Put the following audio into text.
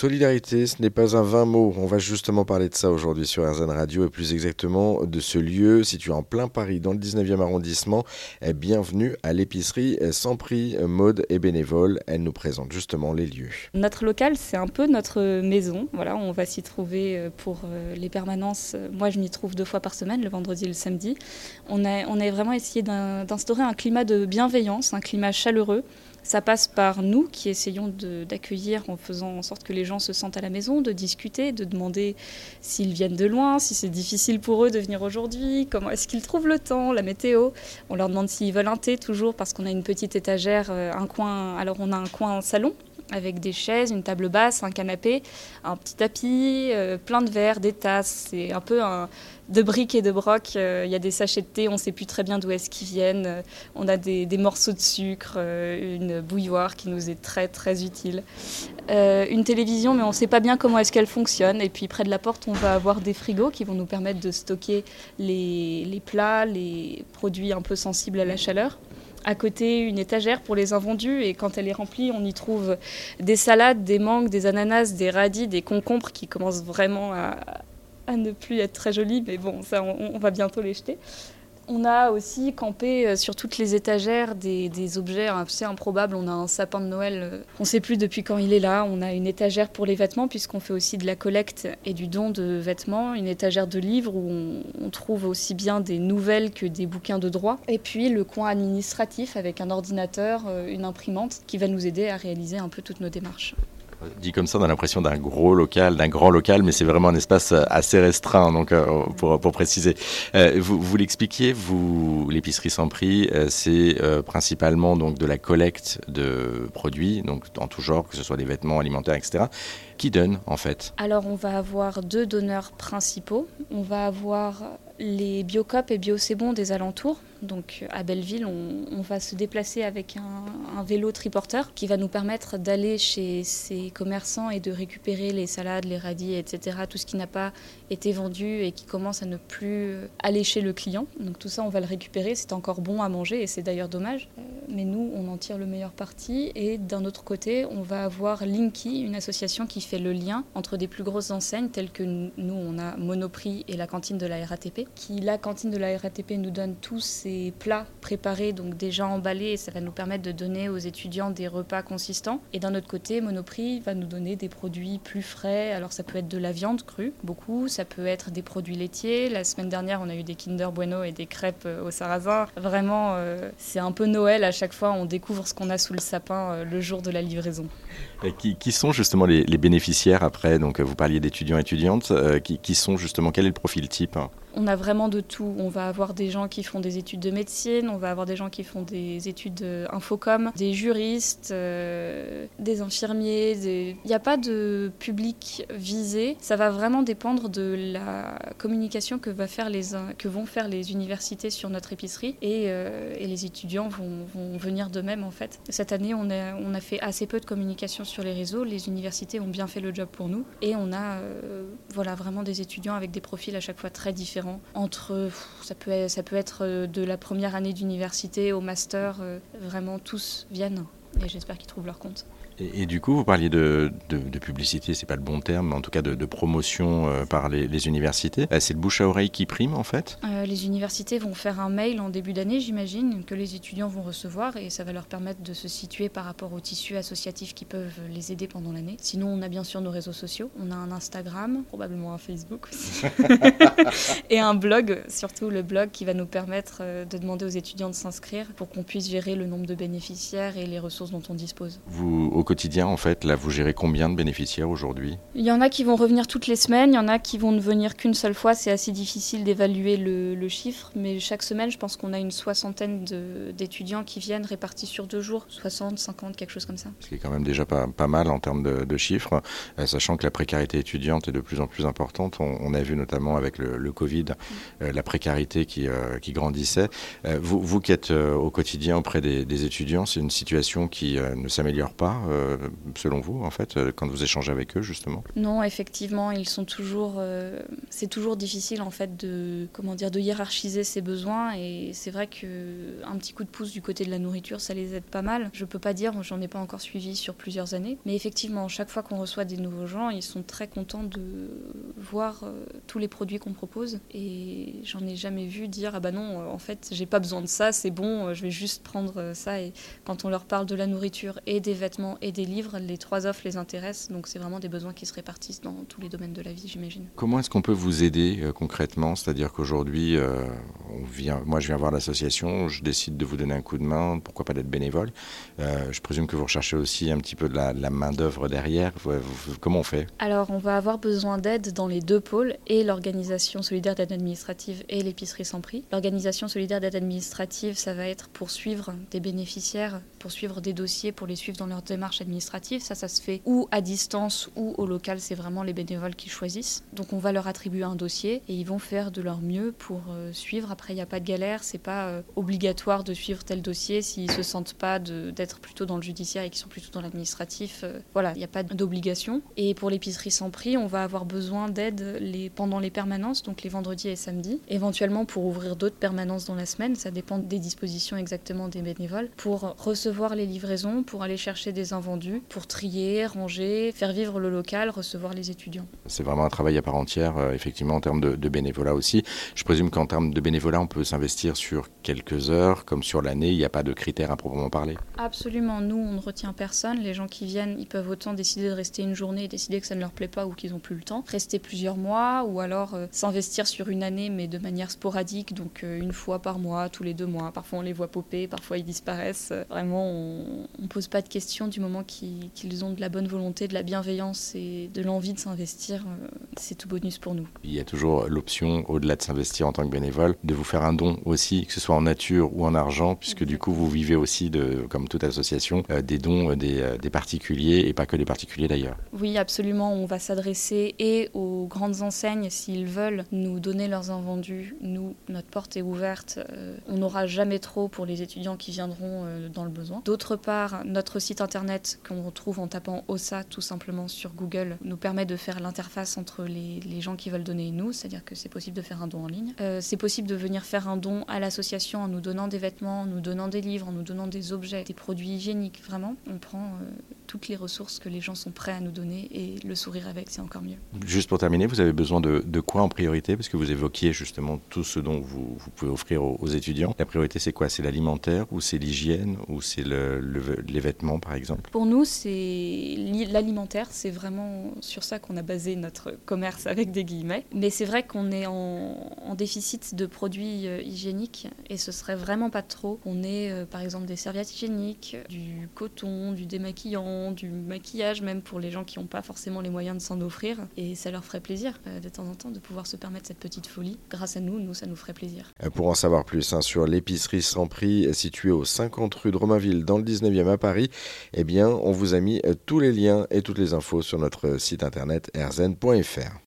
Solidarité, ce n'est pas un vain mot. On va justement parler de ça aujourd'hui sur RZN Radio et plus exactement de ce lieu situé en plein Paris dans le 19e arrondissement. Bienvenue à l'épicerie sans prix, mode et bénévole. Elle nous présente justement les lieux. Notre local, c'est un peu notre maison. Voilà, on va s'y trouver euh, pour euh, les permanences. Moi, je m'y trouve deux fois par semaine, le vendredi et le samedi. On a, on a vraiment essayé d'instaurer un climat de bienveillance, un climat chaleureux. Ça passe par nous qui essayons d'accueillir en faisant en sorte que les gens se sentent à la maison, de discuter, de demander s'ils viennent de loin, si c'est difficile pour eux de venir aujourd'hui, comment est-ce qu'ils trouvent le temps, la météo. On leur demande s'ils veulent un thé toujours parce qu'on a une petite étagère, euh, un coin. Alors on a un coin salon avec des chaises, une table basse, un canapé, un petit tapis, euh, plein de verres, des tasses. C'est un peu de briques et de broc. Euh, il y a des sachets de thé, on ne sait plus très bien d'où est-ce qu'ils viennent. Euh, on a des, morceaux de sucre, une bouilloire qui nous est très très utile. une télévision, mais on ne sait pas bien comment est-ce qu'elle fonctionne. Et puis près de la porte, on va avoir des frigos qui vont nous permettre de stocker les plats, les produits un peu sensibles à la chaleur à côté une étagère pour les invendus et quand elle est remplie, on y trouve des salades, des mangues, des ananas, des radis, des concombres qui commencent vraiment à, ne plus être très jolis, mais bon, ça, on va bientôt les jeter. On a aussi campé euh, sur toutes les étagères des, objets assez improbables. On a un sapin de Noël, euh, on ne sait plus depuis quand il est là. On a une étagère pour les vêtements, puisqu'on fait aussi de la collecte et du don de vêtements. Une étagère de livres où on, trouve aussi bien des nouvelles que des bouquins de droit. Et puis le coin administratif avec un ordinateur, euh, une imprimante qui va nous aider à réaliser un peu toutes nos démarches. Dit comme ça, on a l'impression d'un gros local, d'un grand local, mais c'est vraiment un espace euh, assez restreint. Donc, euh, pour, préciser, euh, vous, vous l'expliquiez, vous l'épicerie sans prix, c'est principalement donc de la collecte de produits, donc en tout genre, que ce soit des vêtements alimentaires, etc. Qui donne en fait? Alors, on va avoir deux donneurs principaux. On va avoir les Biocop et Biocébon des alentours. Donc à Belleville, on, va se déplacer avec un, vélo triporteur qui va nous permettre d'aller chez ces commerçants et de récupérer les salades, les radis, etc. Tout ce qui n'a pas été vendu et qui commence à ne plus aller chez le client. Donc tout ça, on va le récupérer. C'est encore bon à manger et c'est d'ailleurs dommage. Euh, mais nous, on en tire le meilleur parti. Et d'un autre côté, on va avoir Linky, une association qui fait le lien entre des plus grosses enseignes telles que nous, on a Monoprix et la cantine de la RATP qui, la cantine de la RATP, nous donne tous ces plats préparés, donc déjà emballés, et ça va nous permettre de donner aux étudiants des repas consistants. Et d'un autre côté, Monoprix va nous donner des produits plus frais. Alors ça peut être de la viande crue, beaucoup, ça peut être des produits laitiers. La semaine dernière, on a eu des Kinder Bueno et des crêpes euh, au sarrasin. Vraiment, euh, c'est un peu Noël à chaque fois, on découvre ce qu'on a sous le sapin euh, le jour de la livraison. qui, sont justement les, bénéficiaires après? Donc vous parliez d'étudiants étudiantes, qui, qui sont justement, quel est le profil type on a vraiment de tout. On va avoir des gens qui font des études de médecine, on va avoir des gens qui font des études infocom, des juristes, euh, des infirmiers. Il n'y a pas de public visé. Ça va vraiment dépendre de la communication que, vont faire les universités sur notre épicerie et, euh, les étudiants vont, venir d'eux-mêmes en fait. Cette année, on a, on a fait assez peu de communication sur les réseaux. Les universités ont bien fait le job pour nous et on a euh, voilà, vraiment des étudiants avec des profils à chaque fois très différents entre, ça peut, ça peut être euh, de la première année d'université au master, euh, vraiment tous viennent et j'espère qu'ils trouvent leur compte. Et, du coup, vous parliez de, de, publicité, c'est pas le bon terme, mais en tout cas de, promotion euh, par les, universités. Euh, c'est le bouche à oreille qui prime en fait? Euh, Les universités vont faire un mail en début d'année, j'imagine, que les étudiants vont recevoir et ça va leur permettre de se situer par rapport aux tissus associatifs qui peuvent les aider pendant l'année. Sinon, on a bien sûr nos réseaux sociaux. On a un Instagram, probablement un Facebook aussi, et un blog, surtout le blog qui va nous permettre de demander aux étudiants de s'inscrire pour qu'on puisse gérer le nombre de bénéficiaires et les ressources dont on dispose. Vous, au quotidien, en fait, là, vous gérez combien de bénéficiaires aujourd'hui? Il y en a qui vont revenir toutes les semaines, il y en a qui vont ne venir qu'une seule fois. C'est assez difficile d'évaluer le, chiffre, mais chaque semaine, je pense qu'on a une soixantaine d'étudiants qui viennent répartis sur deux jours, 60, 50, quelque chose comme ça. Ce qui est quand même déjà pas, pas mal en termes de, chiffres, euh, sachant que la précarité étudiante est de plus en plus importante. On, a vu notamment avec le, Covid mm. euh, la précarité qui, euh, qui grandissait. vous, vous qui êtes au quotidien auprès des, des étudiants, c'est une situation qui ne s'améliore pas selon vous, en fait, quand vous échangez avec eux, justement Non, effectivement, ils sont toujours. c'est toujours difficile, en fait, de comment dire, de hiérarchiser ses besoins. Et c'est vrai que un petit coup de pouce du côté de la nourriture, ça les aide pas mal. Je peux pas dire, j'en ai pas encore suivi sur plusieurs années, mais effectivement, chaque fois qu'on reçoit des nouveaux gens, ils sont très contents de voir tous les produits qu'on propose. Et j'en ai jamais vu dire ah bah non, en fait, j'ai pas besoin de ça, c'est bon, je vais juste prendre ça. Et quand on leur parle de la nourriture et des vêtements et des livres, les trois offres les intéressent. Donc c'est vraiment des besoins qui se répartissent dans tous les domaines de la vie, j'imagine. Comment est-ce qu'on peut vous aider euh, concrètement? C'est-à-dire qu'aujourd'hui, euh, on vient, moi je viens voir l'association, je décide de vous donner un coup de main, pourquoi pas d'être bénévole? Euh, je présume que vous recherchez aussi un petit peu de la, main d'œuvre derrière. comment on fait? Alors on va avoir besoin d'aide dans les deux pôles et l'organisation solidaire d'aide administrative et l'épicerie sans prix. L'organisation solidaire d'aide administrative, ça va être pour suivre des bénéficiaires, pour suivre des dossiers, pour les suivre dans leur démarche administrative. Ça, ça se fait ou à distance ou au local. C'est vraiment les bénévoles qui choisissent. Donc on va leur attribuer un dossier et ils vont faire de leur mieux pour euh, suivre. Après, il n'y a pas de galère. C'est pas euh, obligatoire de suivre tel dossier s'ils se sentent pas d'être plutôt dans le judiciaire et qu'ils sont plutôt dans l'administratif. Euh, voilà, il n'y a pas d'obligation. Et pour l'épicerie sans prix, on va avoir besoin d'aide pendant les permanences, donc les vendredis et samedis. Éventuellement pour ouvrir d'autres permanences dans la semaine. Ça dépend des dispositions exactement des bénévoles. Pour recevoir les livraisons, pour aller chercher des invendus, pour trier, ranger, faire vivre le local, recevoir les étudiants. C'est vraiment un travail à part entière, euh, effectivement, en termes de, de, bénévolat aussi. Je présume qu'en termes de bénévolat, on peut s'investir sur quelques heures, comme sur l'année, il n'y a pas de critères à proprement parler Absolument, nous, on ne retient personne. Les gens qui viennent, ils peuvent autant décider de rester une journée et décider que ça ne leur plaît pas ou qu'ils n'ont plus le temps, rester plusieurs mois, ou alors euh, s'investir sur une année, mais de manière sporadique, donc euh, une fois par mois, tous les deux mois. Parfois, on les voit popper, parfois, ils disparaissent. Vraiment, on ne pose pas de questions du moment qu'ils ont de la bonne volonté, de la bienveillance et de l'envie de s'investir. Euh, c'est tout bonus pour nous. Il y a toujours l'option, au-delà de s'investir en tant que bénévole, de vous faire un don aussi, que ce soit en nature ou en argent, puisque du coup, vous vivez aussi, de, comme toute association, euh, des dons des, euh, des, particuliers et pas que des particuliers d'ailleurs. Oui, absolument. On va s'adresser et aux grandes enseignes s'ils veulent nous donner leurs invendus. Nous, notre porte est ouverte. on n'aura jamais trop pour les étudiants qui viendront dans le besoin. D'autre part, notre site internet qu'on retrouve en tapant OSA tout simplement sur Google nous permet de faire l'interface entre les, gens qui veulent donner et nous, c'est-à-dire que c'est possible de faire un don en ligne. Euh, c'est possible de venir faire un don à l'association en nous donnant des vêtements, en nous donnant des livres, en nous donnant des objets, des produits hygiéniques. Vraiment, on prend euh, toutes les ressources que les gens sont prêts à nous donner et le sourire avec, c'est encore mieux. Juste pour terminer, vous avez besoin de, quoi en priorité? Parce que vous évoquiez justement tout ce dont vous, pouvez offrir aux, étudiants. La priorité, c'est quoi? C'est l'alimentaire ou c'est l'hygiène ou c'est le, les vêtements, par exemple? Pour nous, c'est l'alimentaire. C'est vraiment sur ça qu'on a basé notre commerce avec des guillemets. Mais c'est vrai qu'on est en, déficit de produits euh, hygiéniques et ce serait vraiment pas trop. On ait euh, par exemple des serviettes hygiéniques, du coton, du démaquillant du maquillage, même pour les gens qui n'ont pas forcément les moyens de s'en offrir. Et ça leur ferait plaisir euh, de temps en temps de pouvoir se permettre cette petite folie. Grâce à nous, nous, ça nous ferait plaisir. Euh, pour en savoir plus hein, sur l'épicerie sans prix située au 50 rue de Romainville dans le 19e à Paris, eh bien, on vous a mis euh, tous les liens et toutes les infos sur notre site internet rzn.fr.